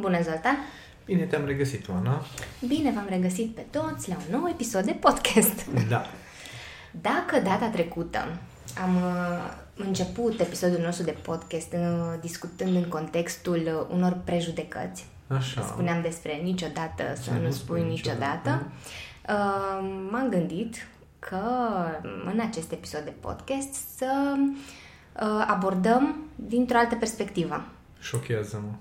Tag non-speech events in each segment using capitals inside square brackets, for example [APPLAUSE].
Bună, Zoltan! Bine te-am regăsit, Oana. Bine v-am regăsit pe toți la un nou episod de podcast. Da. Dacă data trecută am uh, început episodul nostru de podcast uh, discutând în contextul uh, unor prejudecăți, Așa. spuneam despre niciodată să Să nu nu spui spui niciodată, niciodată. uh, m-am gândit că în acest episod de podcast să uh, abordăm dintr-o altă perspectivă. Șochează-mă.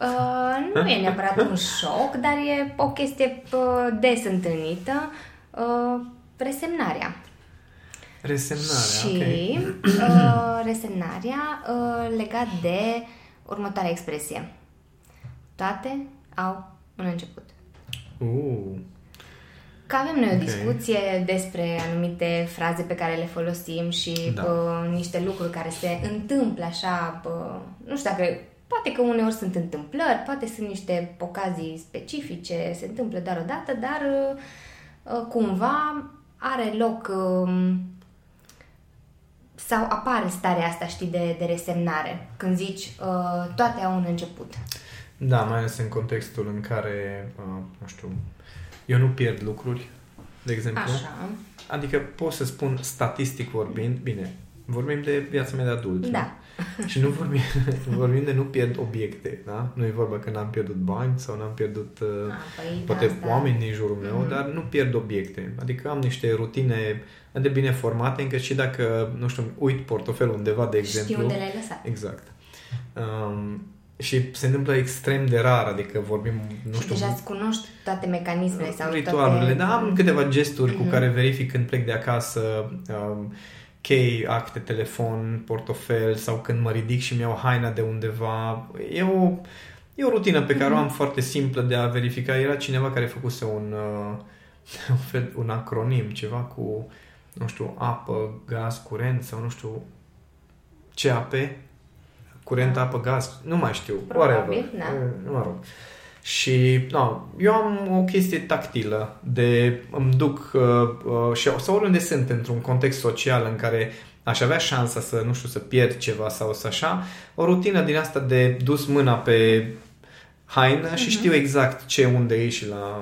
Uh, nu e neapărat un șoc, dar e o chestie uh, des întâlnită, uh, resemnarea. Resemnarea, și ok. uh, resemnarea uh, legat de următoarea expresie. Toate au un început. Uh, Că avem noi o Ok. discuție despre anumite fraze pe care le folosim și Da. uh, niște lucruri care se întâmplă așa, uh, nu știu dacă, poate că uneori sunt întâmplări, poate sunt niște ocazii specifice, se întâmplă doar o dată, dar uh, uh, cumva are loc uh, sau apare starea asta, știi, de, de resemnare, când zici uh, toate au un început. da, mai ales în contextul în care, uh, nu știu, eu nu pierd lucruri, de exemplu. Așa, Adică pot să spun statistic vorbind, bine, vorbim de viața mea de adult. nu? Da. Și nu vorbim, [LAUGHS] vorbim de nu pierd obiecte, da? Nu e vorba că n-am pierdut bani sau n-am pierdut uh, Ah, păi, da, poate asta- oameni din jurul meu, Mhm. dar nu pierd obiecte. Adică am niște rutine de bine formate, încât și dacă, nu știu, uit portofelul undeva, de exemplu... Știi unde le-ai lăsat. Exact. Um, și se întâmplă extrem de rar, adică vorbim, nu și știu, deja îți cunoști toate mecanismele sau ritualurile, toate... dar am câteva gesturi cu Mhm. care verific când plec de acasă, um, chei, acte, telefon, portofel sau când mă ridic și mi-au haina de undeva. E o, e o rutină pe care o am Mhm. foarte simplă de a verifica. Era cineva care făcuse un, uh, [LAUGHS] un, fel, un acronim, ceva cu, nu știu, apă, gaz, curent sau nu știu, CAP, curent, Ah. apă, gaz, nu mai știu, Probabil, whatever. da. Eh, Mă rog. Și, no, eu am o chestie tactilă de îmi duc uh, uh, și, sau oriunde sunt într-un context social în care aș avea șansa să, nu știu, să pierd ceva sau să așa, o rutină din asta de dus mâna pe haină și știu exact ce, unde e și la...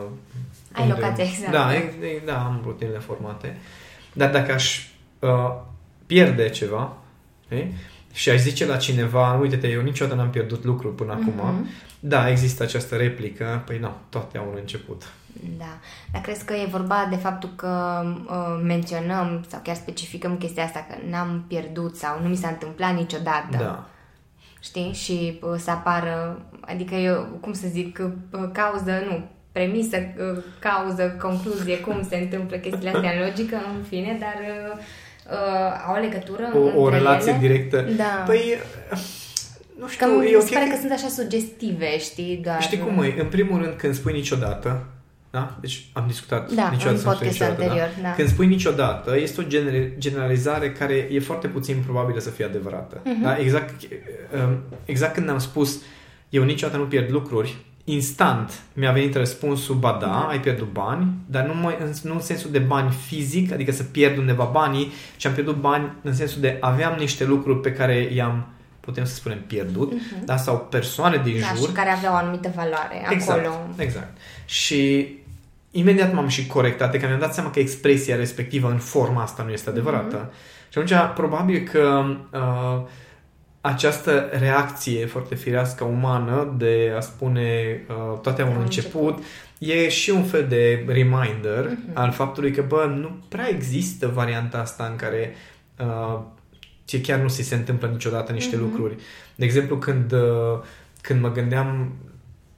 Ai unde- locația exactă. Da, e, e, da, am rutinele formate. Dar dacă aș uh, pierde ceva, știi? Și aș zice la cineva, uite-te, eu niciodată n-am pierdut lucruri până acum, Mhm. da, există această replică, păi nu, toate au un început. Da. Dar crezi că e vorba de faptul că uh, menționăm sau chiar specificăm chestia asta că n-am pierdut sau nu mi s-a întâmplat niciodată? Da. Știi? Și uh, să apară, adică eu, cum să zic, uh, cauză, nu, premisă, uh, cauză, concluzie, cum se întâmplă chestiile astea în logică, în fine, dar uh, uh, au legătură O, o între relație ele? directă. Da. Păi, nu Că știu, mi e ok se pare că- că sunt așa sugestive, știi, doar... Știi cum e? În primul rând, când spui niciodată, da? Deci am discutat Da, niciodată în să nu spui podcastul niciodată, anterior, da. Când spui niciodată, este o gener- generalizare care e foarte puțin probabilă să fie adevărată. Mhm. Da? Exact, um, exact când am spus eu niciodată nu pierd lucruri, instant mi-a venit răspunsul, ba da, ai pierdut bani, dar nu, mai, în, nu în sensul de bani fizic, adică să pierd undeva banii, ci am pierdut bani în sensul de aveam niște lucruri pe care i-am, putem să spunem, pierdut, da? sau persoane din Da, jur și care aveau o anumită valoare Exact, acolo. exact. Și imediat m-am și corectat, că mi-am dat seama că expresia respectivă în forma asta nu este adevărată. Și atunci, probabil că uh, această reacție foarte firească umană de a spune uh, toate au un Au început, început. e și un fel de reminder al faptului că, bă, nu prea există varianta asta în care uh, ție chiar nu ți se întâmplă niciodată niște Mhm. lucruri. De exemplu, când, uh, când mă gândeam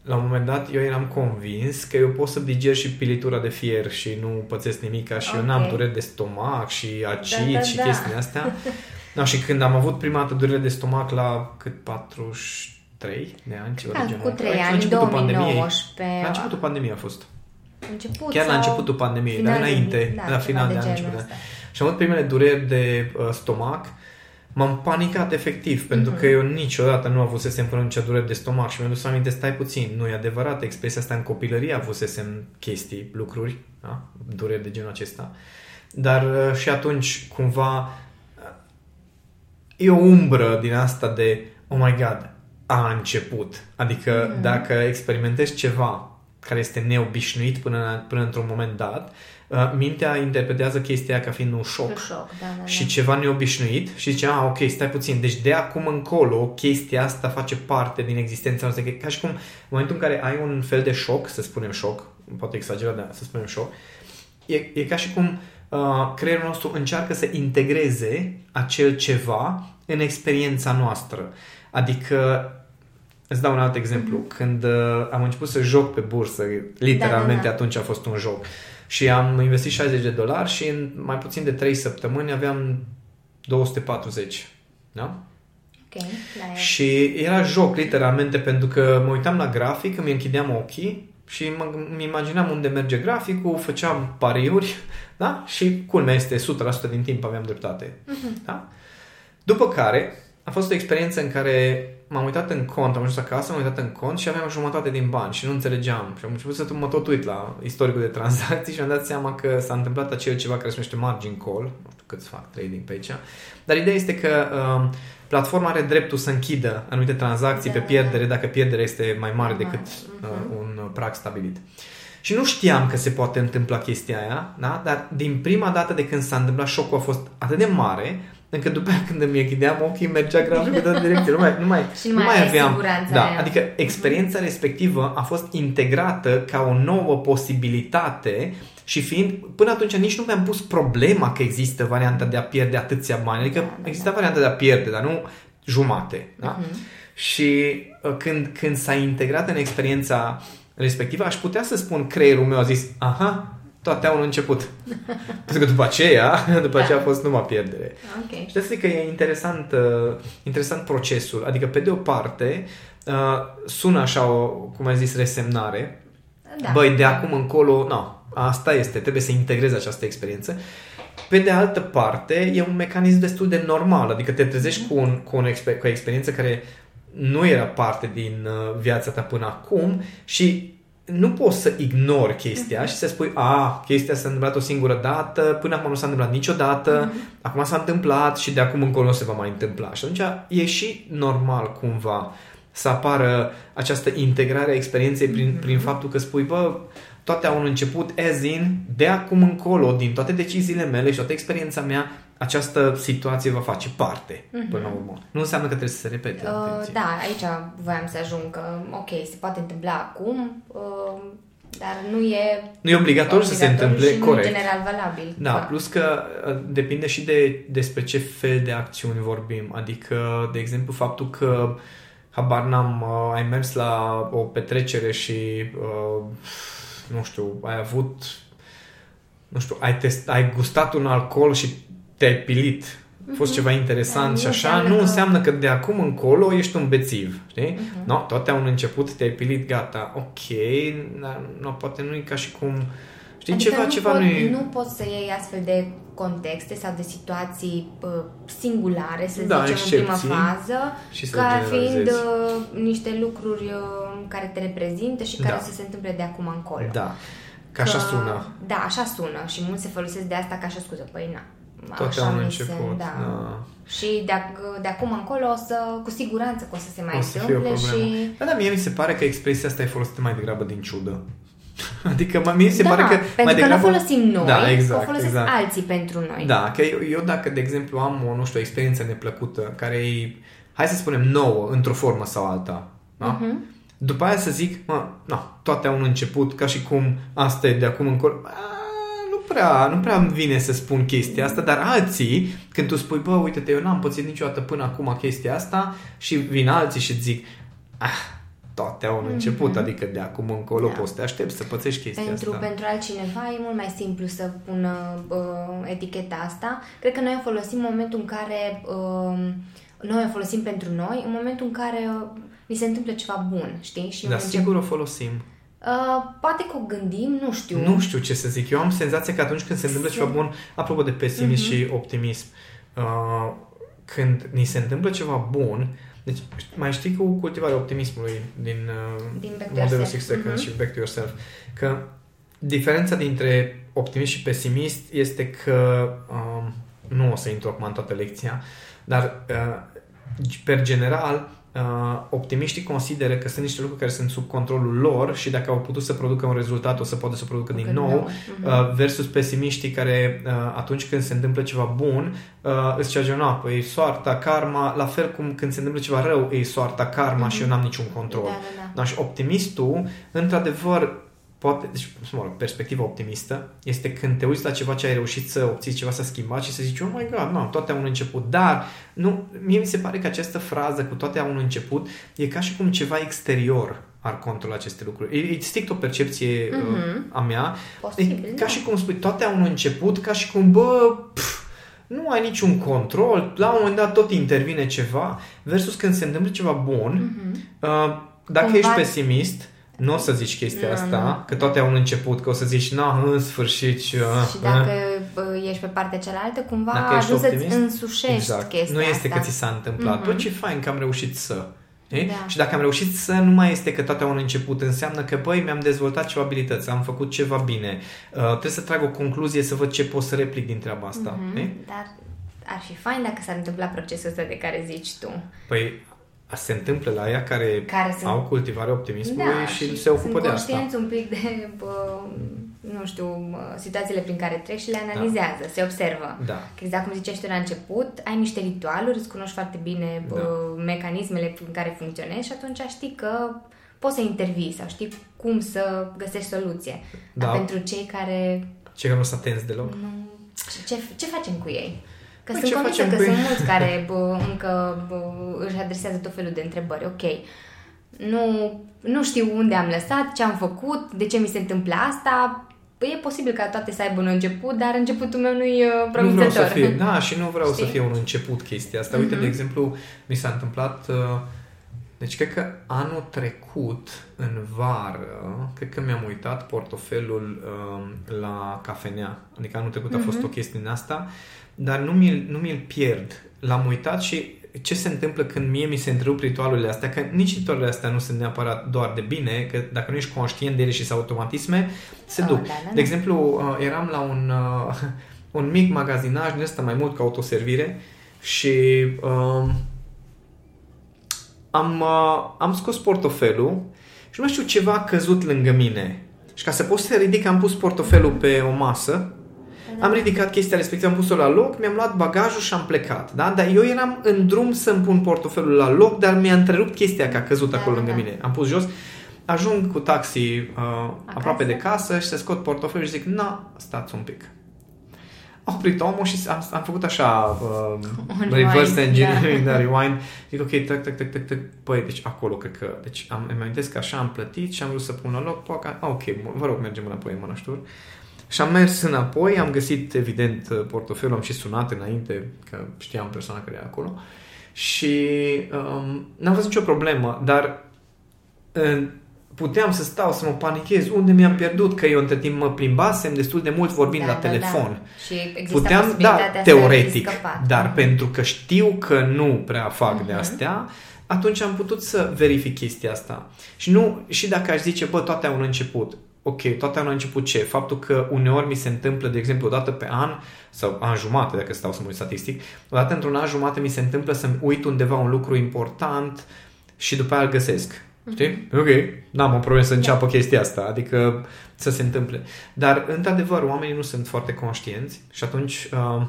la un moment dat, eu eram convins că eu pot să diger și pilitura de fier și nu pățesc nimic, și eu Ok. n-am dureri de stomac și acid Da, da, și da. chestiile astea. [LAUGHS] Da, și când am avut prima dată durerile de stomac la cât 43 de ani, ceva de Da, genul cu ăsta. 3 La ani, începutul pandemiei. 2019. La începutul pandemiei a fost. Început Chiar la sau începutul pandemiei, final dar de- înainte, da, la ceva final de, de an, genul început de an. ăsta. Și am avut primele dureri de uh, stomac, m-am panicat efectiv, pentru Mhm. că eu niciodată nu avusesem până nicio dureri de stomac și mi-am dus aminte, stai puțin, nu e adevărat, expresia asta în copilărie avusesem chestii, lucruri, da? dureri de genul acesta. Dar uh, și atunci, cumva, uh, e o umbră din asta de, oh my god, a început. Adică mm. dacă experimentezi ceva care este neobișnuit până, până într-un moment dat, uh, mintea interpretează chestia aia ca fiind un șoc. șoc da, da, da. Și ceva neobișnuit și zice, ah, ok, stai puțin, deci de acum încolo chestia asta face parte din existența noastră. Ca și cum în momentul în care ai un fel de șoc, să spunem șoc, poate exagerat, dar să spunem șoc, e, e ca și cum uh, creierul nostru încearcă să integreze acel ceva în experiența noastră. Adică Îți dau un alt exemplu. Mm-hmm. Când uh, am început să joc pe bursă, literalmente da, da, da. atunci a fost un joc. Și am investit 60 de dolari și în mai puțin de 3 săptămâni aveam 240. Da? Okay, și era joc, literalmente, pentru că mă uitam la grafic, îmi închideam ochii și mă, îmi imaginam unde merge graficul, făceam pariuri, [LAUGHS] da? Și culmea este 100% din timp aveam dreptate. Uh-huh. Da? După care, a fost o experiență în care m-am uitat în cont, am ajuns acasă, m-am uitat în cont și aveam jumătate din bani și nu înțelegeam. Și am început să mă tot uit la istoricul de tranzacții [LAUGHS] și am dat seama că s-a întâmplat acel ceva care se numește margin call, nu știu cât fac trading pe aici, dar ideea este că uh, platforma are dreptul să închidă anumite tranzacții da. pe pierdere dacă pierderea este mai mare decât uh, mhm. un prag stabilit. Și nu știam că se poate întâmpla chestia aia, da? dar din prima dată de când s-a întâmplat șocul a fost atât de mare încât după aia când îmi închideam ochii, mergea graficul pe toată direcție. Nu mai, nu mai, și nu mai, mai aveam. Da, aia. adică experiența uh-huh. respectivă a fost integrată ca o nouă posibilitate și fiind, până atunci nici nu mi-am pus problema că există varianta de a pierde atâția bani. Adică exista varianta de a pierde, dar nu jumate. Da? Uh-huh. Și uh, când, când s-a integrat în experiența respectivă, aș putea să spun creierul meu a zis, aha, toate au un început. [LAUGHS] Pentru că după aceea, [LAUGHS] după da. aceea a fost numai pierdere. Okay. Și de asta că e interesant, uh, interesant procesul. Adică, pe de o parte, uh, sună așa, o, cum ai zis, resemnare. Da. Băi, de acum încolo, nu, asta este, trebuie să integrezi această experiență. Pe de altă parte, e un mecanism destul de normal, adică te trezești mm-hmm. cu, un, cu, un exper- cu o experiență care nu era parte din uh, viața ta până acum și nu poți să ignori chestia și să spui, a, chestia s-a întâmplat o singură dată, până acum nu s-a întâmplat niciodată, mm-hmm. acum s-a întâmplat și de acum încolo nu se va mai întâmpla. Și atunci e și normal cumva să apară această integrare a experienței prin, mm-hmm. prin faptul că spui, bă, toate au un început as in, de acum încolo, din toate deciziile mele și toată experiența mea, această situație va face parte mm-hmm. până la urmă. Nu înseamnă că trebuie să se repete. Uh, da, aici voiam să ajung că, ok, se poate întâmpla acum, uh, dar nu e... Nu e obligatoriu să se întâmple, și corect. Nu general valabil. Da, corect. plus că uh, depinde și de despre ce fel de acțiuni vorbim. Adică, de exemplu, faptul că habar n-am, uh, ai mers la o petrecere și uh, nu știu, ai avut nu știu, ai, test, ai gustat un alcool și te-ai pilit, a fost ceva interesant da, și așa, nu înseamnă că de acum încolo ești un bețiv, știi? Uh-huh. No, toate au un început, te-ai pilit, gata, ok, dar no, poate nu e ca și cum... Știi, adică ceva, nu ceva pot, nu e... Nu poți să iei astfel de contexte sau de situații uh, singulare, să da, zicem, în prima fază, și ca fiind uh, niște lucruri uh, care te reprezintă și care da. să se întâmple de acum încolo. Da. Ca așa sună. Da, așa sună și mulți se folosesc de asta ca așa scuză. Păi, na, toate au început. Da. da. Și de, de acum încolo o să, cu siguranță că o să se mai o să întâmple și... Da, da, mie mi se pare că expresia asta e folosită mai degrabă din ciudă. [LAUGHS] Adică mie se da, pare că pentru mai că degrabă... nu folosim noi, da, exact, o folosesc exact. alții pentru noi. Da, că eu, eu dacă, de exemplu, am o, nu știu, o experiență neplăcută care e, hai să spunem, nouă, într-o formă sau alta, da? Uh-huh. După aia să zic, mă, na, toate au un început, ca și cum asta e de acum încolo prea, nu prea îmi vine să spun chestia asta, dar alții, când tu spui, bă, uite-te, eu n-am pățit niciodată până acum chestia asta și vin alții și zic, ah, toate au un mm-hmm. început, adică de acum încolo da. poți să te aștepți să pățești chestia pentru, asta. Pentru altcineva e mult mai simplu să pună uh, eticheta asta. Cred că noi o folosim în momentul în care uh, noi o folosim pentru noi, în momentul în care uh, mi se întâmplă ceva bun, știi? Și da, sigur o folosim. Uh, poate că o gândim, nu știu. Nu știu ce să zic. Eu am senzația că atunci când se întâmplă ceva bun, apropo de pesimism uh-huh. și optimism, uh, când ni se întâmplă ceva bun, deci mai știi cu cultivarea optimismului din, uh, din modelul Six Seconds uh-huh. și Back to Yourself, că diferența dintre optimist și pesimist este că uh, nu o să intru acum în toată lecția, dar uh, per general uh, optimiștii consideră că sunt niște lucruri care sunt sub controlul lor și dacă au putut să producă un rezultat, o să poată să producă din nou, uh, versus pesimiștii care uh, atunci când se întâmplă ceva bun, uh, îți ceage, na, păi soarta, karma, la fel cum când se întâmplă ceva rău, e soarta, karma uh-huh. și eu n-am niciun control. Da, da, da. Da, și optimistul, într-adevăr, poate, deci, mă rog, perspectiva optimistă este când te uiți la ceva ce ai reușit să obții, ceva să schimbat și să zici, oh my god, nu, toate au un început. Dar, nu, mie mi se pare că această frază cu toate au un început e ca și cum ceva exterior ar controla aceste lucruri. E, e strict o percepție mm-hmm. uh, a mea. Posibil, e, ca da. și cum spui, toate au un început, ca și cum, bă, pf, nu ai niciun control, la un moment dat tot intervine ceva, versus când se întâmplă ceva bun, mm-hmm. uh, dacă Cumva- ești pesimist, nu o să zici chestia Nu, asta, nu. că toate au un început, că o să zici, na, în sfârșit și... Uh, Și dacă bă, ești pe partea cealaltă, cumva Dacă ești ajungi să-ți optimist, însușești exact. chestia Nu este asta. că ți s-a întâmplat. Mhm. Mm-hmm. ce fain că am reușit să... E? Da. Și dacă am reușit să, nu mai este că toate au un început. Înseamnă că, băi, mi-am dezvoltat ceva abilități, am făcut ceva bine. Uh, trebuie să trag o concluzie, să văd ce pot să replic din treaba asta. Mhm, E? Dar ar fi fain dacă s-ar întâmpla procesul ăsta de care zici tu. Păi, a- se întâmplă la ea care, Care sunt- au cultivarea optimismului Da, și, se ocupă sunt de asta. conștienți un pic de, bă, nu știu, bă, situațiile prin care trec și le analizează, se observă. Da. Că exact cum ziceai și tu la început, ai niște ritualuri, îți cunoști foarte bine bă, Da. mecanismele prin care funcționezi și atunci știi că poți să intervii sau știi cum să găsești soluție. Dar Da. pentru cei care Ce că nu sunt atenți deloc. nu... Ce, ce facem cu ei? Că Păi, sunt ce convinsă facem că cu ei? sunt mulți care bă, încă bă, își adresează tot felul de întrebări. Ok, nu, nu știu unde am lăsat, ce am făcut, de ce mi se întâmplă asta. Păi e posibil ca toate să aibă un început, dar începutul meu nu-i uh, Nu promițător. vreau să fie, da, și nu vreau Știi? să fie un început chestia asta. Uite, Mhm. de exemplu, mi s-a întâmplat, uh, deci cred că anul trecut, în vară, cred că mi-am uitat portofelul um, la cafenea. Adică anul trecut a fost Mhm. o chestie din asta, dar nu mi-l, nu mi-l pierd. L-am uitat și ce se întâmplă când mie mi se întrerup ritualurile astea, că nici ritualurile astea nu sunt neapărat doar de bine, că dacă nu ești conștient de ele și sunt automatisme, se Oh, duc. da, da, da. De exemplu, uh, eram la un, uh, [LAUGHS] un mic magazinaj din ăsta mai mult ca autoservire și uh, am, uh, am scos portofelul și nu mai știu ceva a căzut lângă mine. Și ca să pot să ridic, am pus portofelul pe o masă am ridicat chestia respectivă, am pus-o la loc, mi-am luat bagajul și am plecat. Da? Dar eu eram în drum să-mi pun portofelul la loc, dar mi-a întrerupt chestia că a căzut Da, acolo da, lângă da. mine. Am pus jos, ajung cu taxi uh, aproape de casă și se scot portofelul și zic, na, stați un pic. A oprit omul și am, am făcut așa uh, Un reverse rewind, engineering, da. da. rewind. Zic, ok, tac, tac, tac, tac, tac. Păi, deci acolo cred că, deci am, îmi amintesc că așa am plătit și am vrut să pun la loc, poca, ah, ok, vă rog, mergem înapoi în mănăștur. Și am mers înapoi, am găsit, evident, portofelul, am și sunat înainte, că știam persoana care e acolo. Și um, n-am văzut nicio problemă, dar uh, puteam să stau, să mă panichez, unde mi-am pierdut, că eu între timp mă plimbasem destul de mult vorbind Da, la da, telefon. Da. Și există Puteam, da, posibilitatea să teoretic, fi scăpat. dar Mhm. pentru că știu că nu prea fac de Mhm. astea, atunci am putut să verific chestia asta. Și nu, și dacă aș zice, bă, toate au un început. Ok, toate au un început ce? Faptul că uneori mi se întâmplă, de exemplu, o dată pe an, sau an jumate, dacă stau să mă uit statistic, o dată într-un an jumate mi se întâmplă să-mi uit undeva un lucru important și după aia îl găsesc. Știi? Ok, n-am o problemă să înceapă chestia asta, adică să se întâmple. Dar, într-adevăr, oamenii nu sunt foarte conștienți și atunci uh,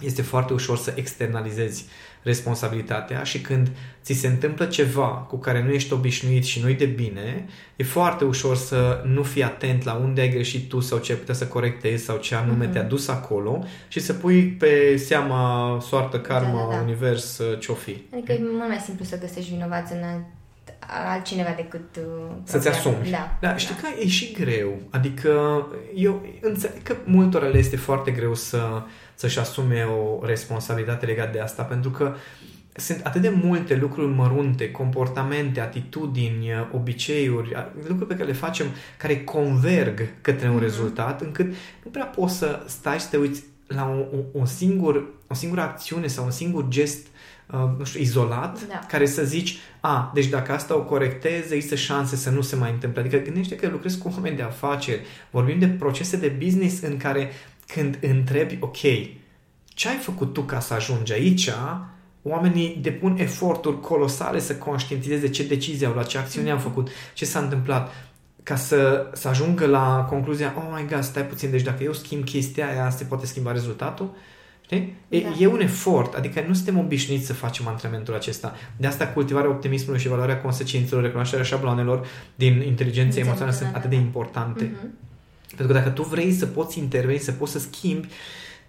este foarte ușor să externalizezi responsabilitatea și când ți se întâmplă ceva cu care nu ești obișnuit și nu-i de bine, e foarte ușor să nu fii atent la unde ai greșit tu sau ce ai putea să corectezi sau ce anume Mhm. te-a dus acolo și să pui pe seama soartă, karma, Da, da, da. univers, uh, ce-o fi. Adică e mult mai simplu să găsești vinovați în alt, altcineva decât... Uh, Să-ți propria- asumi. Da. da știi că e și greu. Adică eu înțeleg că multora le este foarte greu să, să-și asume o responsabilitate legată de asta, pentru că sunt atât de multe lucruri mărunte, comportamente, atitudini, obiceiuri, lucruri pe care le facem care converg către un Mhm. rezultat, încât nu prea poți să stai să te uiți la o, o, o, singur, o singură acțiune sau un singur gest uh, nu știu, izolat, Da. care să zici, a, deci dacă asta o corectez, există șanse să nu se mai întâmple. Adică gândește că lucrezi cu oameni de afaceri, vorbim de procese de business în care când întrebi, ok, ce ai făcut tu ca să ajungi aici, oamenii depun eforturi colosale să conștientizeze ce decizie au luat, ce acțiune au făcut, ce s-a întâmplat, ca să, să ajungă la concluzia, oh my god, stai puțin, deci dacă eu schimb chestia aia, se poate schimba rezultatul. Știi? E, da. e un efort, adică nu suntem obișnuiți să facem antrenamentul acesta. De asta cultivarea optimismului și valoarea consecințelor, recunoașterea șabloanelor din inteligența emoțională sunt atât de importante. Uh-huh. Pentru că dacă tu vrei să poți interveni, să poți să schimbi,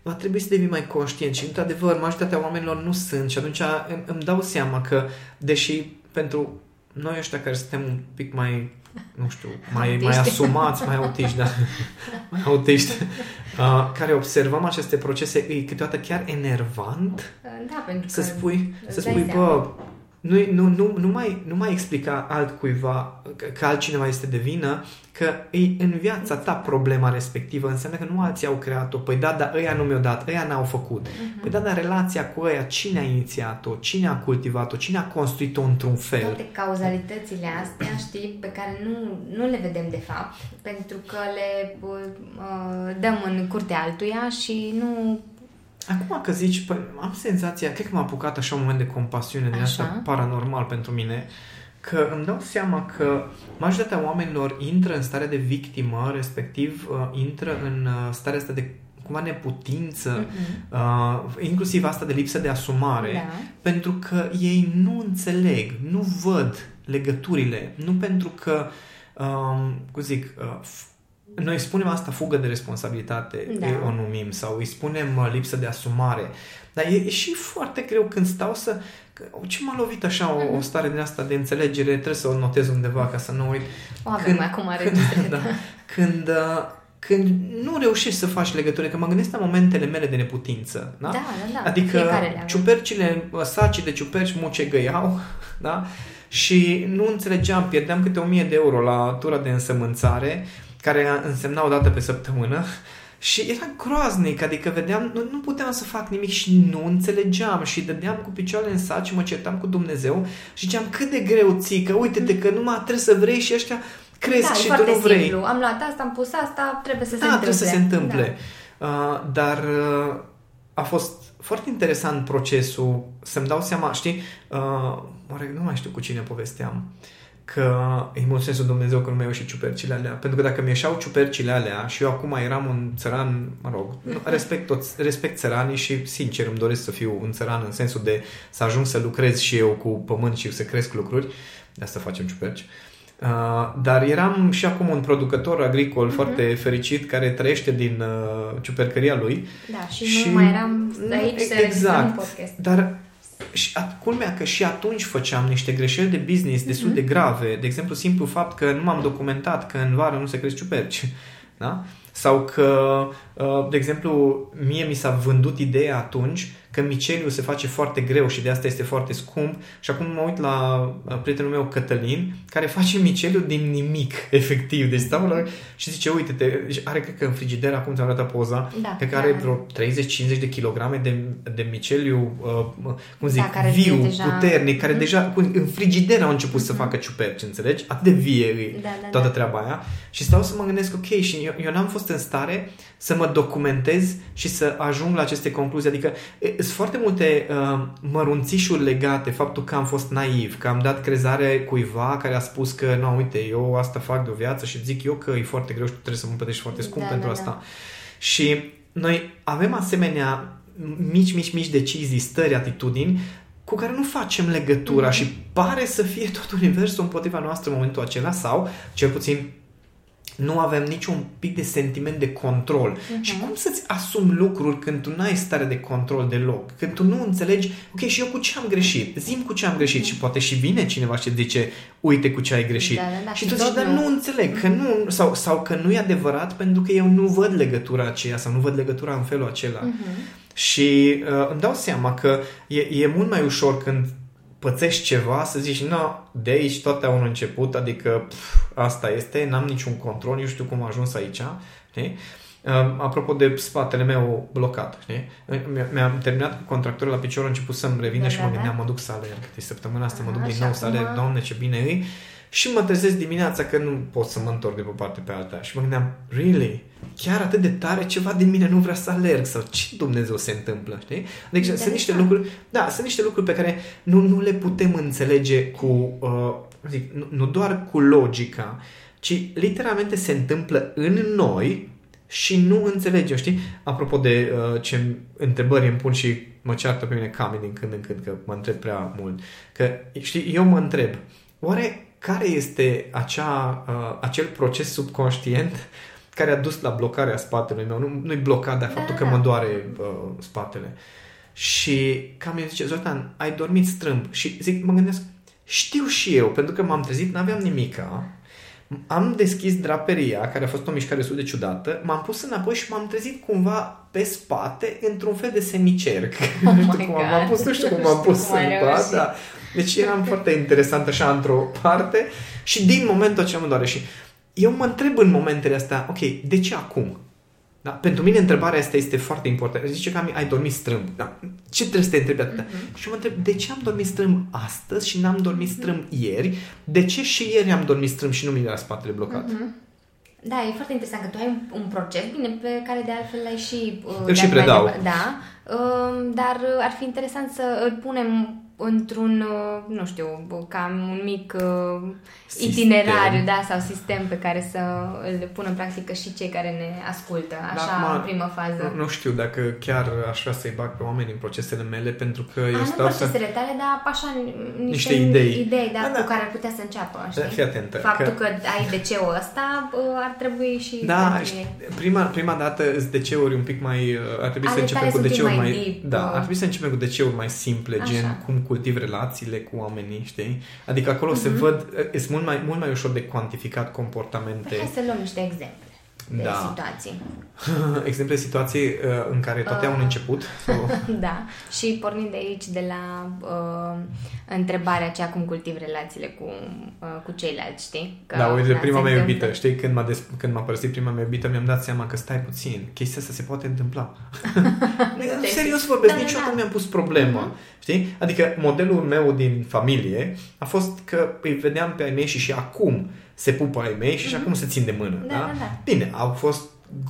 va trebui să devii mai conștient și, într-adevăr, majoritatea oamenilor nu sunt și atunci îmi, îmi dau seama că, deși pentru noi ăștia care suntem un pic mai nu știu, mai, mai asumați, mai autiști, da, [LAUGHS] mai autiști, uh, care observăm aceste procese, e câteodată chiar enervant da, pentru să spui, să spui, bă, nu, nu, nu, nu, mai, nu mai explica altcuiva că altcineva este de vină, că e în viața ta problema respectivă, înseamnă că nu alții au creat-o. Păi da, dar ăia nu mi-au dat, ăia n-au făcut. Uh-huh. Păi da, dar relația cu ăia, cine a inițiat-o, cine a cultivat-o, cine a construit-o într-un fel? Toate cauzalitățile astea, știi, pe care nu, nu le vedem de fapt, pentru că le uh, dăm în curtea altuia și nu Acum că zici, păi, am senzația, cred că m-a apucat așa un moment de compasiune din asta paranormal pentru mine, că îmi dau seama că majoritatea oamenilor intră în stare de victimă, respectiv uh, intră în uh, starea asta de cumva neputință, uh-huh. uh, inclusiv asta de lipsă de asumare, da. pentru că ei nu înțeleg, nu văd legăturile, nu pentru că, um, cum zic, uh, noi spunem asta fugă de responsabilitate, da. o numim, sau îi spunem uh, lipsă de asumare. Dar e, e și foarte greu când stau să... Că, ce m-a lovit așa o, o mhm. stare din asta de înțelegere, trebuie să o notez undeva ca să nu uit. O avem când, acum când, [LAUGHS] da, când, uh, când nu reușești să faci legătură, că mă gândesc la momentele mele de neputință. Da? Da, da, da. Adică ciupercile, uh, sacii de ciuperci mucegăiau, [LAUGHS] da? Și nu înțelegeam, pierdeam câte 1000 de euro la tura de însămânțare care însemna o dată pe săptămână [LAUGHS] și era groaznic, adică vedeam, nu, nu puteam să fac nimic și nu înțelegeam și dădeam cu picioarele în sat și mă certam cu Dumnezeu și ziceam cât de greu ții, că uite-te că numai trebuie să vrei și ăștia cresc da, și tu nu vrei. Simplu. Am luat asta, am pus asta, trebuie să da, se întâmple. trebuie să se întâmple. Da. Uh, dar uh, a fost foarte interesant procesul să-mi dau seama, știi, uh, oare nu mai știu cu cine povesteam, uh, că îi mulțumesc lui Dumnezeu că nu mi-au ieșit ciupercile alea. Pentru că dacă mi ieșeau ciupercile alea și eu acum eram un țăran, mă rog, [LAUGHS] respect, toți, respect țăranii și sincer îmi doresc să fiu un țăran în sensul de să ajung să lucrez și eu cu pământ și să cresc lucruri, de asta facem ciuperci. Uh, dar eram și acum un producător agricol uh-huh. foarte fericit care trăiește din uh, ciupercăria lui. Da, și, și nu mai eram aici să exact, un podcast. Dar și culmea că și atunci făceam niște greșeli de business destul mm-hmm. de grave. De exemplu, simplu fapt că nu m-am documentat că în vară nu se cresc ciuperci. [LAUGHS] Da? Sau că, uh, de exemplu, mie mi s-a vândut ideea atunci că miceliul se face foarte greu și de asta este foarte scump și acum mă uit la uh, prietenul meu Cătălin care face miceliul din nimic, [LAUGHS] efectiv. Deci stau la și zice, uite-te, are cred că în frigider, acum ți-am arătat poza, da, cred că are da. vreo 30-50 de kilograme de, de miceliu, uh, cum zic, da, viu, deja... puternic, care mm-hmm. deja în frigider au început mm-hmm. să mhm. facă ciuperci, înțelegi? Atât de vie e da, da, toată da. treaba aia. Și stau să mă gândesc, ok, și eu, eu n-am fost în stare să mă documentez și să ajung la aceste concluzii. Adică sunt foarte multe uh, mărunțișuri legate, faptul că am fost naiv, că am dat crezare cuiva care a spus că, nu, uite, eu asta fac de o viață și zic eu că e foarte greu și tu trebuie să mă plătești foarte scump da, pentru da, asta. Da. Și noi avem asemenea mici, mici, mici decizii, stări, atitudini cu care nu facem legătura mm-hmm. și pare să fie tot universul împotriva noastră în momentul acela sau, cel puțin, nu avem niciun pic de sentiment de control. Uh-huh. Și cum să-ți asumi lucruri când tu n-ai stare de control deloc? Când tu nu înțelegi, ok, și eu cu ce am greșit? Zim cu ce am greșit. Uh-huh. Și poate și vine cineva și zice, uite cu ce ai greșit. Da, da, da. Și, și tu zici, dar nu înțeleg, că nu, sau, sau că nu e adevărat pentru că eu nu văd legătura aceea sau nu văd legătura în felul acela. Uh-huh. Și uh, îmi dau seama că e, e mult mai ușor când pățești ceva, să zici, nu, de aici toate au un început, adică pf, asta este, n-am niciun control, nu știu cum am ajuns aici, știi? Apropo de spatele meu blocat, știi? Mi-am terminat cu contractorul la picior, a început să-mi revină da, și mă da, gândeam, da. mă duc să alerg. De săptămâna asta mă duc din nou să alerg, doamne ce bine e. Și mă trezesc dimineața că nu pot să mă întorc de pe o parte pe alta. Și mă gândeam, really? Chiar atât de tare ceva de mine nu vrea să alerg? Sau ce Dumnezeu se întâmplă? Știi? Deci sunt niște lucruri, da, sunt niște lucruri pe care nu, nu le putem înțelege cu, uh, zic, nu, nu doar cu logica, ci literalmente se întâmplă în noi și nu înțelegem, știi? Apropo de uh, ce întrebări îmi pun și mă ceartă pe mine Cami din când în când, că mă întreb prea mult. Că, știi, eu mă întreb, oare care este acea, uh, acel proces subconștient care a dus la blocarea spatelui meu? Nu, nu-i blocat, dar da, faptul da, că mă doare uh, spatele. Și Cami zice, Zoltan, ai dormit strâmb. Și zic, mă gândesc, știu și eu, pentru că m-am trezit, n-aveam nimica, am deschis draperia, care a fost o mișcare destul de ciudată, m-am pus înapoi și m-am trezit cumva pe spate într-un fel de semicerc. Oh [LAUGHS] nu știu cum am pus, nu știu cum am pus în pat, da. Deci eram foarte interesant așa într-o parte și din momentul ce mă doare și eu mă întreb în momentele astea, ok, de ce acum? Da? Pentru mine întrebarea asta este foarte importantă. Zice că ai dormit strâmb. Da? Ce trebuie să te întrebi atâta? Uh-huh. Și mă întreb, de ce am dormit strâmb astăzi și n-am dormit strâmb uh-huh. ieri? De ce și ieri am dormit strâmb și nu mi era spatele blocat? Uh-huh. Da, e foarte interesant că tu ai un, un proces, bine, pe care de altfel l-ai și... Uh, îl și predau. Da, uh, dar ar fi interesant să îl punem într-un, uh, nu știu, cam un mic uh, sistem. itinerariu, da, sau sistem pe care să îl pună în practică și cei care ne ascultă, așa, da, în primă fază. Nu, nu știu dacă chiar aș vrea să-i bag pe oameni în procesele mele, pentru că A, eu nu stau procesele să... tale, dar așa niște, niște idei, idei da, da, da. cu care ar putea să înceapă, știi? Da, fii atentă. Faptul că, că ai DC-ul ăsta ar trebui și... Da, prima, prima dată îți DC-uri un pic mai... Ar trebui Ale să începem cu DC-uri mai... mai deep, da, ar trebui să începem cu DC-uri mai simple, așa. gen cum cultiv relațiile cu oamenii, știi? Adică acolo uh-huh. se mhm. văd, e mult mai, mult mai ușor de cuantificat comportamente. Păi hai să luăm niște exemple de da. situații. [LAUGHS] Exemple de situații uh, în care toate uh, au un început? Sau... [LAUGHS] da, și pornind de aici, de la uh, întrebarea aceea cum cultiv relațiile cu, uh, cu ceilalți, știi? Că, da, uite, da, prima mea iubită, știi? Când m-a, des- când m-a părăsit prima mea iubită, mi-am dat seama că stai puțin, chestia asta se poate întâmpla. [LAUGHS] Serios vorbesc, da, da, niciodată da. mi-am pus problemă, uh-huh. știi? Adică modelul meu din familie a fost că îi vedeam pe ai mei și și acum se pupă ai mei și, mm-hmm. și acum se țin de mână. Da, da? Da, da. Bine, au fost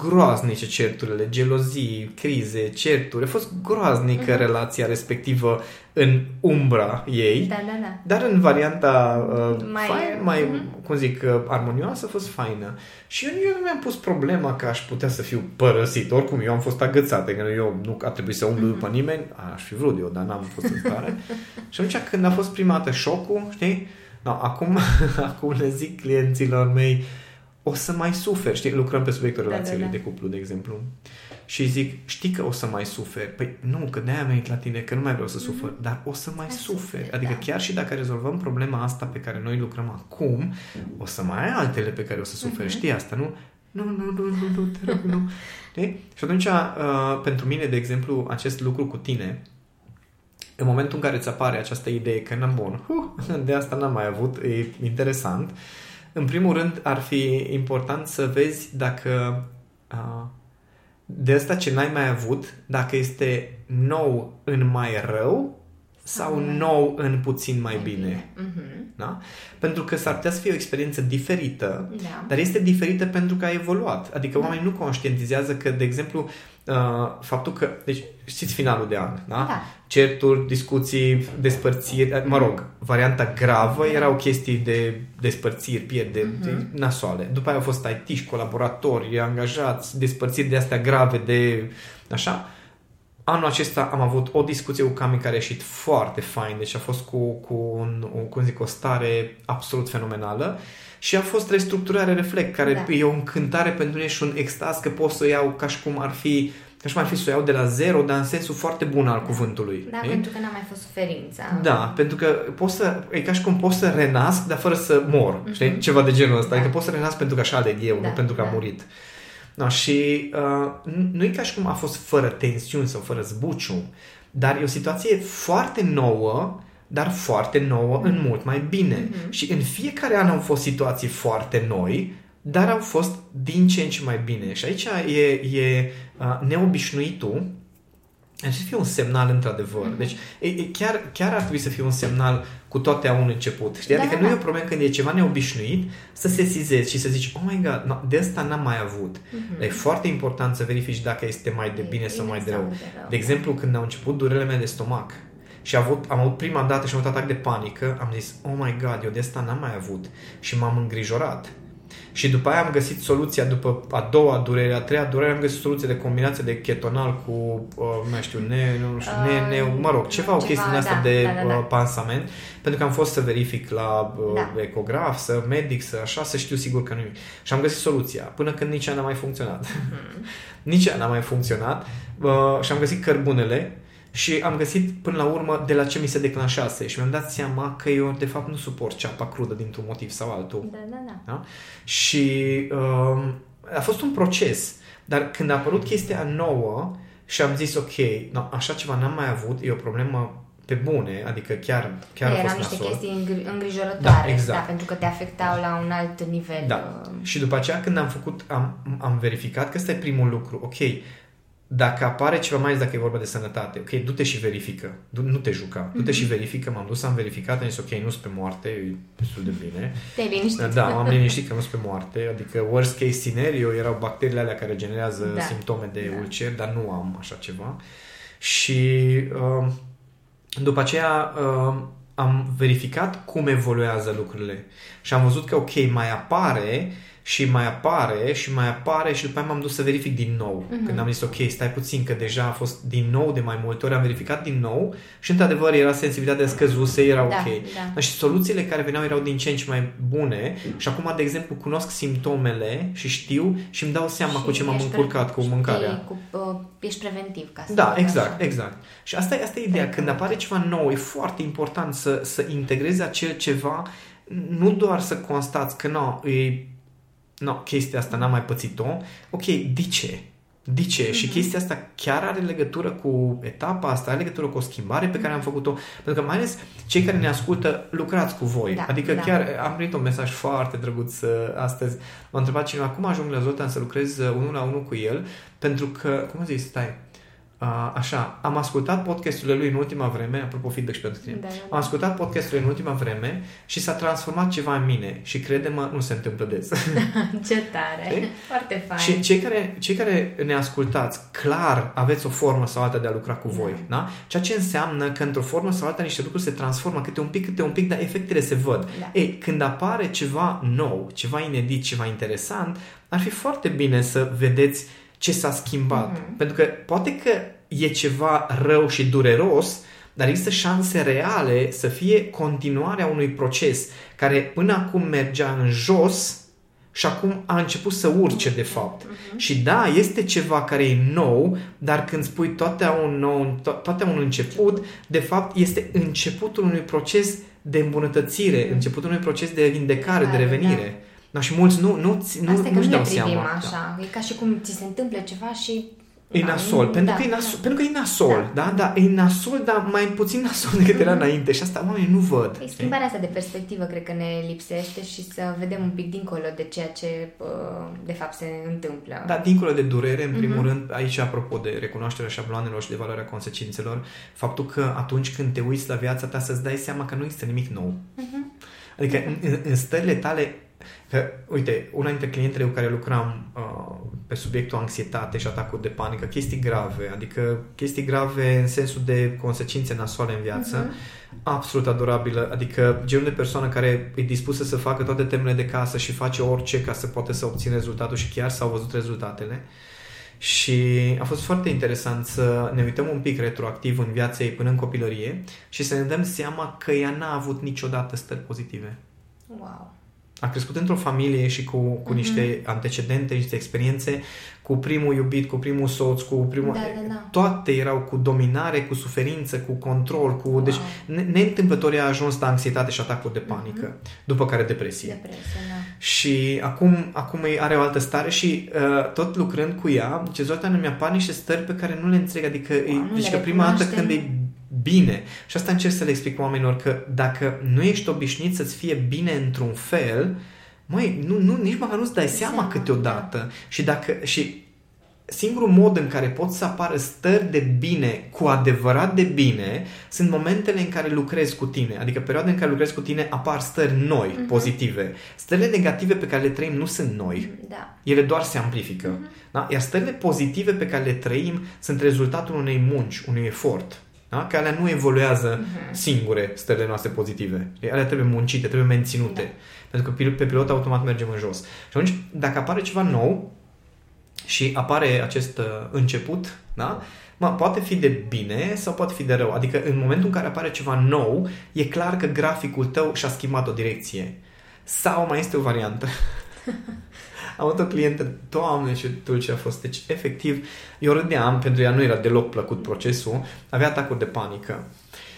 groaznice certurile, gelozii, crize, certuri. A fost groaznică mm-hmm. relația respectivă în umbra ei. Da, da, da. Dar în varianta uh, mai, fain, mai mm-hmm. cum zic, uh, armonioasă a fost faină. Și eu, eu nu mi-am pus problema că aș putea să fiu părăsit. Oricum, eu am fost agățat. Că eu nu a trebuit să umblu mm-hmm. după nimeni. Aș fi vrut eu, dar n-am fost în stare. [LAUGHS] și atunci când a fost prima dată șocul, știi? No, acum, [LAUGHS] acum le zic clienților mei, o să mai suferi, știi, lucrăm pe subiectul da, relației da, da. de cuplu, de exemplu. Și zic, știi că o să mai suferi. Păi nu, că de-aia am venit la tine, că nu mai vreau să sufăr, mm-hmm. dar o să mai suferi. Adică da. chiar și dacă rezolvăm problema asta pe care noi lucrăm acum, o să mai ai altele pe care o să suferi. Mm-hmm. Știi asta, nu? Nu, nu, nu, nu, nu, te rog, nu. [LAUGHS] Știi? Și atunci, uh, pentru mine, de exemplu, acest lucru cu tine, în momentul în care îți apare această idee că, n-am bun, uh, de asta n-am mai avut, e interesant, în primul rând ar fi important să vezi dacă uh, de asta ce n-ai mai avut, dacă este nou în mai rău sau mai nou în puțin mai, mai bine. bine. Uh-huh. Da? Pentru că s-ar putea să fie o experiență diferită, da. dar este diferită pentru că a evoluat. Adică da. oamenii nu conștientizează că, de exemplu, uh, faptul că, deci știți finalul de an, da? da. Certuri, discuții, despărțiri, mă rog, varianta gravă da. erau chestii de despărțiri, pierderi uh-huh. nasoale. După aia au fost IT, colaboratori, angajați, despărțiri de astea grave de așa. Anul acesta am avut o discuție cu Cami care a ieșit foarte fain, deci a fost cu, cu un, un, cum zic, o stare absolut fenomenală și a fost restructurare reflect, care da. e o încântare pentru mine și un extaz că pot să o iau ca și cum ar fi ca și cum ar fi să o iau de la zero, dar în sensul foarte bun al da. cuvântului. Da, e? pentru că n-a mai fost suferința. Da, pentru că poți să, e ca și cum poți să renasc, dar fără să mor, mm-hmm. știi? Ceva de genul ăsta. Da. Adică poți să renasc pentru că așa aleg eu, da, nu pentru că da. am murit. No, și uh, nu e ca și cum a fost fără tensiuni sau fără zbuciu, dar e o situație foarte nouă, dar foarte nouă mm-hmm. în mult mai bine. Mm-hmm. Și în fiecare an au fost situații foarte noi, dar au fost din ce în ce mai bine. Și aici e, e uh, neobișnuitul ar să fie un semnal într-adevăr. Mhm. Deci e, e, chiar, chiar ar trebui să fie un semnal cu toate a un început. Știi? Da, Adică da, nu e da. o problemă când e ceva neobișnuit să se sizezi și să zici, oh my god, no, de asta n-am mai avut. Mhm. E foarte important să verifici dacă este mai de E bine sau mai de sau rău. de rău. De exemplu, când au început durele mele de stomac și am avut, am avut prima dată și am avut atac de panică, am zis, oh my god, eu de asta n-am mai avut. Și m-am îngrijorat. Și după aia am găsit soluția, după a doua durere, a treia durere, am găsit soluție de combinație de ketonal cu, uh, nu mai știu, ne, nu știu, ne, ne, mă rog, ceva, o ceva, chestie din asta da, de da, da, da. uh, pansament, pentru că am fost să verific la uh, Da. ecograf, să medic, să așa, să știu sigur că nu Și am găsit soluția, până când nici ea n-a mai funcționat. Mhm. [LAUGHS] nici ea n-a mai funcționat uh, și am găsit cărbunele și am găsit până la urmă de la ce mi se declanșase și mi-am dat seama că eu de fapt nu suport ceapa crudă dintr-un motiv sau altul. Da, da, da. Da? Și uh, a fost un proces, dar când a apărut chestia nouă și am zis ok, no, așa ceva n-am mai avut, e o problemă pe bune, adică chiar, chiar a Erau fost niște nasol. chestii îngri- îngrijorătoare, Da, exact. da, pentru că te afectau la un alt nivel. Da. uh, Și după aceea când am făcut, am, am verificat că ăsta e primul lucru. Ok, dacă apare ceva mai ales dacă e vorba de sănătate, ok, du-te și verifică. Du- nu te juca. Du-te și verifică. M-am dus, am verificat, am zis ok, nu sunt pe moarte, e destul de bine. Te-ai liniștit. Da, [LAUGHS] m-am liniștit că nu sunt pe moarte. Adică worst case scenario erau bacteriile alea care generează Da. simptome de Da. ulcer, dar nu am așa ceva. Și uh, după aceea uh, am verificat cum evoluează lucrurile și am văzut că ok, mai apare și mai apare și mai apare și după aia m-am dus să verific din nou. Mhm. Când am zis ok, stai puțin că deja a fost din nou de mai multe ori, am verificat din nou și într-adevăr era sensibilitatea scăzuse, era Da, ok. da. Și soluțiile care veneau erau din ce în ce mai bune și acum, de exemplu, cunosc simptomele și știu și îmi dau seama Și cu ce m-am ești încurcat cu pre- mâncarea. știi, Cu, uh, ești preventiv ca să Da, zic exact, așa. exact. Și asta e, asta e ideea. Când apare ceva nou, e foarte important să, să integrezi acel ceva, nu doar să constați că nu, e, no, chestia asta n-am mai pățit-o. Ok, de ce? De ce? Mhm. Și chestia asta chiar are legătură cu etapa asta, are legătură cu o schimbare pe care am făcut-o. Pentru că mai ales cei care ne ascultă, lucrați cu voi. Da, adică da. chiar am primit un mesaj foarte drăguț uh, astăzi. M-a întrebat cineva cum ajung la Zoltan să lucrez uh, unul la unul cu el, pentru că, cum zis, stai, Uh, așa, am ascultat podcasturile lui în ultima vreme, apropo feedback și pentru tine. Da, da, Am da. ascultat podcasturile în ultima vreme și s-a transformat ceva în mine și crede-mă, nu se întâmplă des. [LAUGHS] Ce tare! Știi? Foarte fain. și cei care, cei care ne ascultați, clar aveți o formă sau alta de a lucra cu voi. Da? Ceea ce înseamnă că într-o formă sau alta niște lucruri se transformă câte un pic, câte un pic, dar efectele se văd. Da. Ei, când apare ceva nou, ceva inedit, ceva interesant, ar fi foarte bine să vedeți ce s-a schimbat. Mhm. Pentru că poate că e ceva rău și dureros, dar există șanse reale să fie continuarea unui proces care până acum mergea în jos și acum a început să urce de fapt. Mhm. Și da, este ceva care e nou, dar când spui toate au un nou, to- toate au un început, de fapt este începutul unui proces de îmbunătățire, Mhm. începutul unui proces de vindecare, de Vindecare, revenire. Da. Și mulți nu, nu, nu, Asta e că nu-și nu dau ne privim seama. Da. așa. E ca și cum ți se întâmplă ceva și... E Da, nasol, nu- pentru, da, că e nasol da. pentru că e nasol, da. da? E nasol, dar mai puțin nasol decât era înainte și asta oamenii nu văd. E schimbarea asta de perspectivă cred că ne lipsește și să vedem un pic dincolo de ceea ce uh, de fapt se întâmplă. Da, dincolo de durere, în primul Mhm. rând, aici apropo de recunoașterea șabloanelor și de valoarea consecințelor, faptul că atunci când te uiți la viața ta să-ți dai seama că nu există nimic nou. Mhm. Adică în, în, în stările tale, că, uite, una dintre clientele cu care lucram uh, pe subiectul anxietate și atacuri de panică, chestii grave, adică chestii grave în sensul de consecințe nasoale în viață, Mhm. absolut adorabilă, adică genul de persoană care e dispusă să facă toate temele de casă și face orice ca să poate să obțină rezultatul și chiar s-au văzut rezultatele. Și a fost foarte interesant să ne uităm un pic retroactiv în viața ei până în copilărie și să ne dăm seama că ea n-a avut niciodată stări pozitive. Wow. A crescut într-o familie și cu, cu Mhm. niște antecedente, niște experiențe, cu primul iubit, cu primul soț, cu primul... Da, da, da. Toate erau cu dominare, cu suferință, cu control, cu... Wow. Deci ne- neîntâmplător a ajuns la anxietate și atacuri de panică, după care depresie. Depresie, da. Și acum, acum e- are o altă stare și uh, tot lucrând cu ea, ce Zoltan îmi apar niște stări pe care nu le înțeleg, adică Wow, e, nu deci le că prima dată recunoaștem. când e bine, și asta încerc să le explic oamenilor, că dacă nu ești obișnuit să-ți fie bine într-un fel, măi, nu, nu, nici măcar nu-ți dai seama Seama, câteodată. Și dacă, și singurul mod în care pot să apară stări de bine, cu adevărat de bine, sunt momentele în care lucrezi cu tine. Adică perioada în care lucrezi cu tine apar stări noi, uh-huh. pozitive. Stările negative pe care le trăim nu sunt noi. Da. Ele doar se amplifică. Uh-huh. Da? Iar stările pozitive pe care le trăim sunt rezultatul unei munci, unui efort. Da? Că alea nu evoluează uh-huh. singure stările noastre pozitive. Alea trebuie muncite, trebuie menținute. Da. Pentru că pe pilot automat mergem în jos. Și atunci, dacă apare ceva nou, și apare acest uh, început, da? Mă, poate fi de bine sau poate fi de rău. Adică în momentul în care apare ceva nou, e clar că graficul tău și-a schimbat o direcție. Sau mai este o variantă. [LAUGHS] Am avut o clientă, doamne ce dulce a fost. Deci, efectiv, eu râdeam, pentru ea nu era deloc plăcut procesul, avea atacuri de panică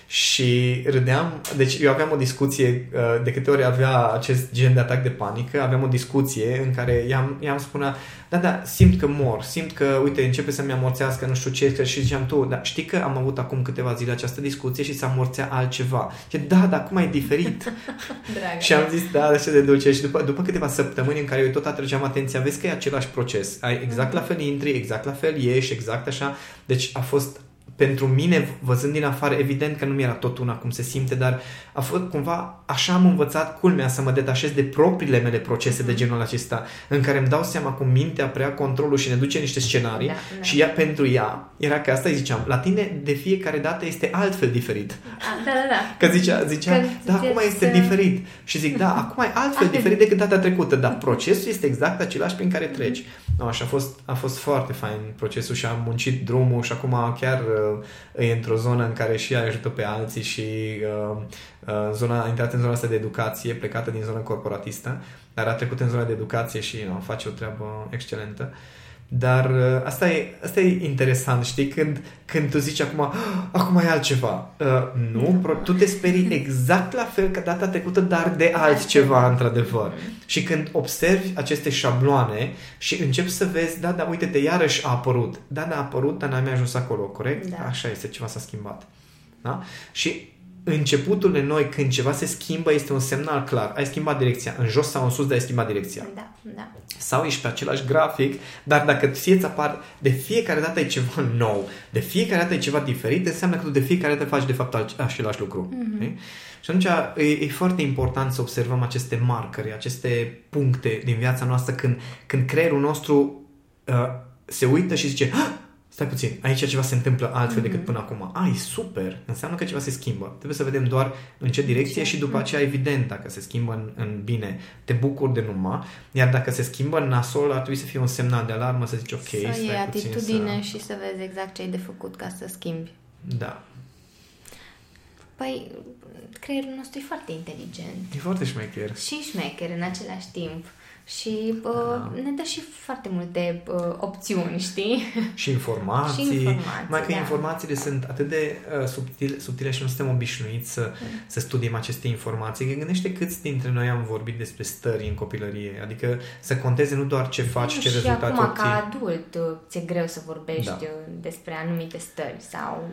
și râdeam, deci eu aveam o discuție, uh, de câte ori avea acest gen de atac de panică, aveam o discuție în care i-am, i-am spunea, da, da, simt că mor, simt că, uite, începe să-mi amorțească, nu știu ce, și ziceam tu, dar știi că am avut acum câteva zile această discuție și s-a amorțea altceva. Și da, dar acum e diferit. [LAUGHS] și am zis, da, așa de dulce. Și după, după câteva săptămâni în care eu tot atrăgeam atenția, vezi că e același proces. Ai exact la fel intri, exact la fel ieși, exact așa. Deci a fost pentru mine, văzând din afară, evident că nu mi era tot una cum se simte, dar a fost cumva, așa am învățat culmea să mă detașez de propriile mele procese de genul acesta, în care îmi dau seama cum mintea prea controlul și ne duce niște scenarii da, da. și ea pentru ea, era că asta îi ziceam, la tine de fiecare dată este altfel diferit. Da, da, da. Că zicea, zicea că da, acum este să... diferit. Și zic, da, [LAUGHS] acum e altfel diferit decât data trecută, dar procesul este exact același prin care treci. No, și a fost, a fost foarte fain procesul și am muncit drumul și acum chiar uh, e într-o zonă în care și ajută pe alții și uh, uh, zona, a intrat în zona asta de educație, plecată din zona corporatistă, dar a trecut în zona de educație și uh, face o treabă excelentă. Uh, dar uh, asta e, asta e interesant, știi? Când, când tu zici acum, ah, acum e altceva. Uh, nu, tu te sperii [LAUGHS] exact la fel ca data trecută, dar de altceva, într-adevăr. Și când observi aceste șabloane și începi să vezi, da, da, uite-te, iarăși a apărut. Da, da, a apărut, dar n-am ajuns acolo, corect? Da. Așa este, ceva s-a schimbat. Da? Și începutul noi, când ceva se schimbă, este un semnal clar. Ai schimbat direcția. În jos sau în sus, dar ai schimbat direcția. Da, da. Sau ești pe același grafic, dar dacă ție ți apar de fiecare dată e ceva nou, de fiecare dată e ceva diferit, înseamnă că tu de fiecare dată faci de fapt același lucru. Mm-hmm. Și atunci e, e foarte important să observăm aceste marcări, aceste puncte din viața noastră când, când creierul nostru uh, se uită și zice ah, stai puțin, aici ceva se întâmplă altfel mm-hmm. decât până acum. Ai, super, înseamnă că ceva se schimbă. Trebuie să vedem doar în ce direcție și după aceea, evident, dacă se schimbă în, în bine, te bucuri de numai, iar dacă se schimbă în nasol, ar trebui să fie un semnal de alarmă, să zici, ok, să stai iei atitudine să... și să vezi exact ce ai de făcut ca să schimbi. Da. Păi, creierul nostru e foarte inteligent. E foarte șmecher. Și șmecher în același timp și uh, da. ne dă și foarte multe uh, opțiuni, știi? Și informații. și informații mai că da. informațiile sunt atât de uh, subtile, subtile și nu suntem obișnuiți să, mm. să studiem aceste informații. Că gândește câți dintre noi am vorbit despre stări în copilărie. Adică să conteze nu doar ce faci, ce rezultate obții. Și acum, ca adult, uh, ți-e greu să vorbești da. Uh, despre anumite stări sau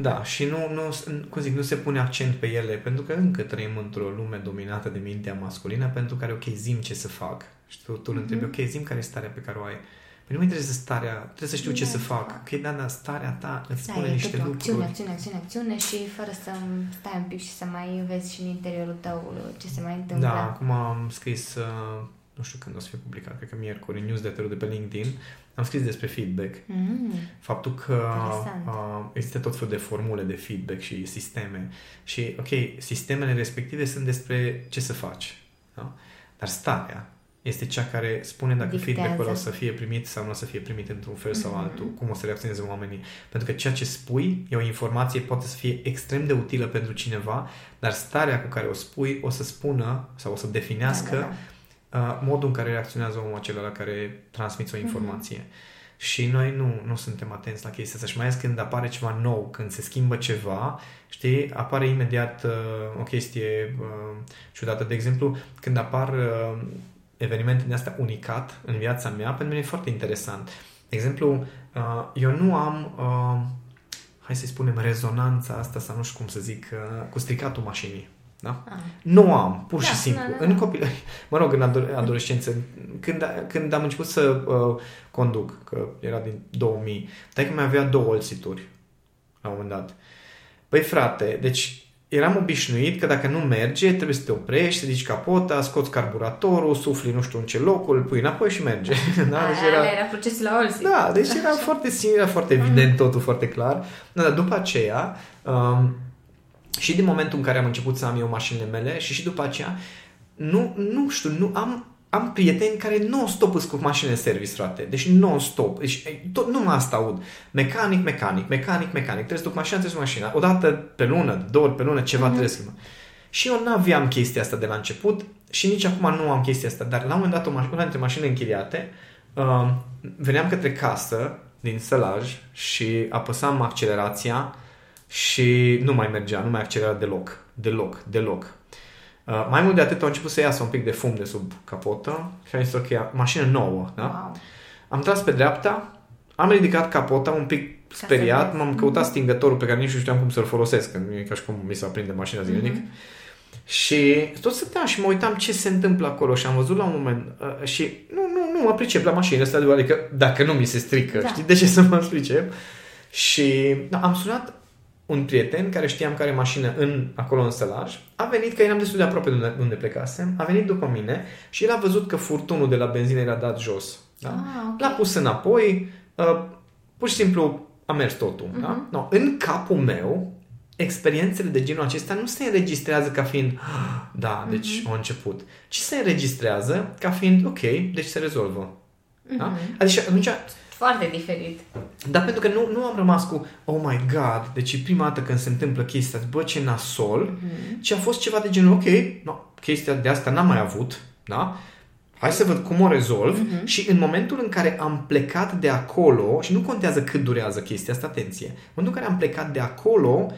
da, și nu, nu, cum zic, nu se pune accent pe ele, pentru că încă trăim într-o lume dominată de mintea masculină, pentru care, ok, zim ce să fac. Și tu, tu mm-hmm. întrebi, ok, zim care e starea pe care o ai. Păi nu mă interesează starea, trebuie să știu ce să fac. Ok, da, da, starea ta îți da, spune niște lucruri. Acțiune, acțiune, acțiune, acțiune și fără să stai un pic și să mai vezi și în interiorul tău ce se mai întâmplă. Da, acum am scris, uh, nu știu când o să fie publicat, cred că miercuri, newsletter-ul de pe LinkedIn, am scris despre feedback. Mm. Faptul că uh, există tot felul de formule de feedback și sisteme. Și, ok, sistemele respective sunt despre ce să faci. Da? Dar starea este cea care spune dacă Dictează. feedback-ul o să fie primit sau nu o să fie primit într-un fel mm-hmm. sau altul, cum o să reacționeze oamenii. Pentru că ceea ce spui e o informație, poate să fie extrem de utilă pentru cineva, dar starea cu care o spui o să spună sau o să definească da, da, da uh, modul în care reacționează omul acela la care transmiți o informație. Mm-hmm. Și noi nu, nu suntem atenți la chestia asta. Și mai ales când apare ceva nou, când se schimbă ceva, știi, apare imediat uh, o chestie uh, ciudată. De exemplu, când apar uh, evenimente de astea unicat în viața mea, pentru mine e foarte interesant. De exemplu, uh, eu nu am, uh, hai să-i spunem, rezonanța asta, sau nu știu cum să zic, uh, cu stricatul mașinii. Da? Ah. Nu am, pur și Da, simplu. da, da, În da. copil, [LAUGHS] mă rog, în ado- adolescență, când, când am început să uh, conduc, că era din 2000, dar că mai avea două olțituri la un moment dat. Păi frate, deci eram obișnuit că dacă nu merge, trebuie să te oprești, să ridici capota, scoți carburatorul, sufli nu știu în ce locul, îl pui înapoi și merge. [LAUGHS] da? Aia, Deci era... era procesul la Olsi. Da, deci era foarte simplu, era foarte evident, totul foarte clar. Da, dar după aceea, um, și din momentul în care am început să am eu mașinile mele și și după aceea, nu, nu știu, nu am, am prieteni care non-stop îți cu mașini în service, frate. Deci non-stop. Deci, e, tot, numai asta aud. Mecanic, mecanic, mecanic, mecanic. Trebuie să duc mașina, trebuie să duc mașina. O dată pe lună, două ori pe lună, ceva trebuie să schimba. Și eu n-aveam chestia asta de la început și nici acum nu am chestia asta. Dar la un moment dat, o mașină, una dintre mașinile închiriate, uh, veneam către casă din sălaj și apăsam accelerația și nu mai mergea, nu mai accelera deloc. Deloc, deloc. Uh, mai mult de atât, au început să iasă un pic de fum de sub capotă și am zis, ok, mașină nouă, da? Wow. Am tras pe dreapta, am ridicat capota un pic să speriat, vezi. m-am căutat stingătorul pe care nici nu știam cum să-l folosesc, că nu e ca și cum mi se aprinde mașina zilnic. Mhm. Și tot stăteam și mă uitam ce se întâmplă acolo și am văzut la un moment uh, și nu, nu, nu mă pricep la mașină asta, adică dacă nu mi se strică, Da. știi, de ce să mă pricep? Și da, am sunat un prieten care știam care are mașină în, acolo în sălaj, a venit, că eram destul de aproape de unde, unde plecasem, a venit după mine și el a văzut că furtunul de la benzină era dat jos. Da? Ah, ok. L-a pus înapoi, uh, pur și simplu a mers totul. Mhm. Da? No, în capul meu, experiențele de genul acesta nu se înregistrează ca fiind "Ah, [GASPS] da, deci Mhm. a început, ci se înregistrează ca fiind ok, deci se rezolvă. Da? Mhm. Adică atunci Foarte diferit. dar pentru că nu, nu am rămas cu, oh my god, deci e prima dată când se întâmplă chestia asta, bă, ce nasol, Mhm. ci a fost ceva de genul, ok, no, chestia de asta n-am mai avut, da? Hai să văd cum o rezolv Mhm. și în momentul în care am plecat de acolo, și nu contează cât durează chestia asta, atenție, în momentul în care am plecat de acolo,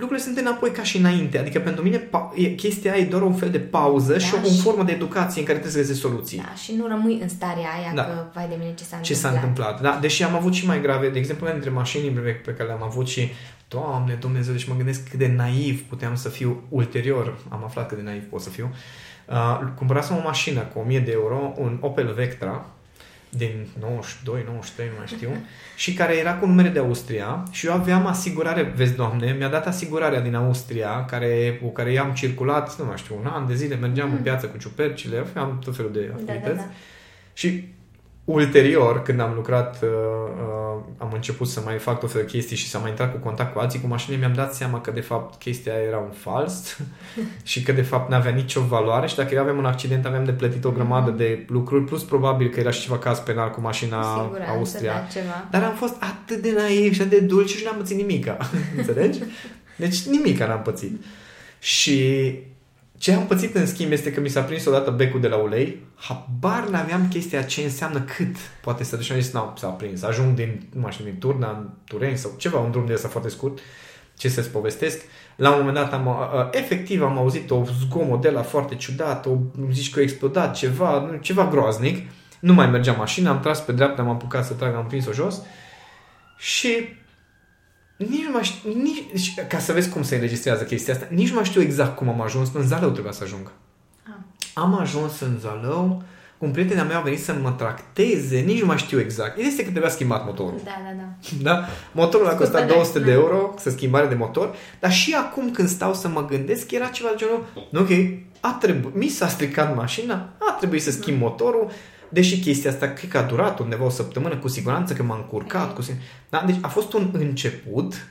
lucrurile sunt înapoi ca și înainte. Adică pentru mine pa- e, chestia aia e doar un fel de pauză Da, și o, o și- formă de educație în care trebuie să găsești soluții. Da, și nu rămâi în starea aia Da. că, vai de mine, ce s-a ce s-a întâmplat. întâmplat. Da, deși am avut și mai grave, de exemplu, una dintre mașinile pe, pe care le-am avut și, Doamne, Dumnezeu, deci mă gândesc cât de naiv puteam să fiu ulterior, am aflat cât de naiv pot să fiu. Uh, cumpărasem o mașină cu 1000 de euro, un Opel Vectra, din 92, 93, nu mai știu, și care era cu numere de Austria și eu aveam asigurare, vezi, Doamne, mi-a dat asigurarea din Austria, care, cu care i-am circulat, nu mai știu, un an de zile, mergeam în piață cu ciupercile, aveam tot felul de Da, activități. da, da. Și ulterior, când am lucrat, uh, uh, am început să mai fac tot felul de chestii și să mai intrat cu contact cu alții cu mașinile, mi-am dat seama că de fapt chestia aia era un fals [LAUGHS] și că de fapt n-avea nicio valoare și dacă eu aveam un accident aveam de plătit o grămadă de lucruri, plus probabil că era și ceva caz penal cu mașina Cu siguranță, Austria. da, ceva. Dar am fost atât de naiv și atât de dulce și n-am pățit nimica. [LAUGHS] Înțelegi? Deci nimica n-am pățit. Și ce am pățit în schimb este că mi s-a prins odată becul de la ulei. Habar n-aveam chestia ce înseamnă cât poate să duci. Și am zis, nu, s-a prins. Ajung din, nu mai știu, din Turna, în Tureni sau ceva, un drum de ăsta foarte scurt. Ce să-ți povestesc. La un moment dat am, uh, efectiv am auzit o zgomot de la foarte ciudat, o, zici că a explodat ceva, nu, ceva groaznic. Nu mai mergea mașina, am tras pe dreapta, m-am apucat să trag, am prins-o jos și nici nu mai știu, nici, deci, ca să vezi cum se înregistrează chestia asta, nici nu mai știu exact cum am ajuns, în Zalău trebuia să ajung. Ah. Am ajuns în Zalău, cu un prieten al meu a venit să mă tracteze, nici nu mai știu exact. Ideea este că trebuia schimbat motorul. Da, da, da. Da? Motorul a costat Scutele, 200 de da. euro, să schimbare de motor, dar și acum când stau să mă gândesc, era ceva de genul, ok, a trebuit, mi s-a stricat mașina, a trebuit să schimb motorul, deși chestia asta cred că a durat undeva o săptămână, cu siguranță că m-am încurcat. Cu... sig- Da? Deci a fost un început,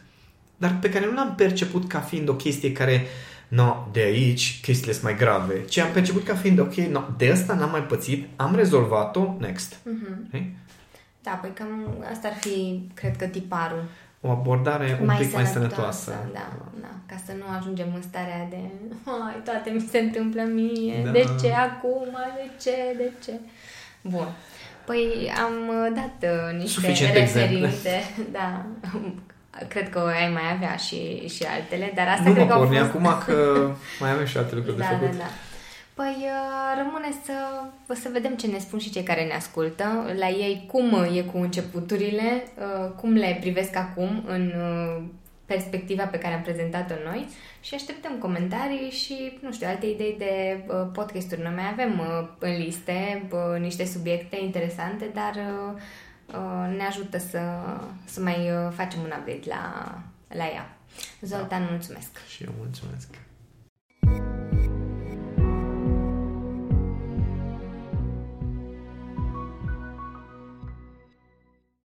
dar pe care nu l-am perceput ca fiind o chestie care, no, de aici chestiile sunt mai grave, ci am perceput ca fiind, ok, no, de asta n-am mai pățit, am rezolvat-o, next. Mhm. Okay? Da, păi cam asta ar fi, cred că, tiparul. O abordare un pic mai sănătoasă. Da, da, ca să nu ajungem în starea de ai, toate mi se întâmplă mie, Da. de ce acum, de ce, de ce. Bun. Păi am uh, dat uh, niște Suficiente referințe, [LAUGHS] da. Cred că ai mai avea și, și altele, dar asta nu cred mă că au porni fost... acum că [LAUGHS] mai avem și alte lucruri Da, de da, făcut. da. Păi uh, rămâne să, o să vedem ce ne spun și cei care ne ascultă. La ei cum e cu începuturile, uh, cum le privesc acum în uh, perspectiva pe care am prezentat-o noi și așteptăm comentarii și, nu știu, alte idei de uh, podcasturi. Noi mai avem uh, în liste uh, niște subiecte interesante, dar uh, uh, ne ajută să, să mai uh, facem un update la, la ea. Zoltan, da. mulțumesc! Și eu mulțumesc!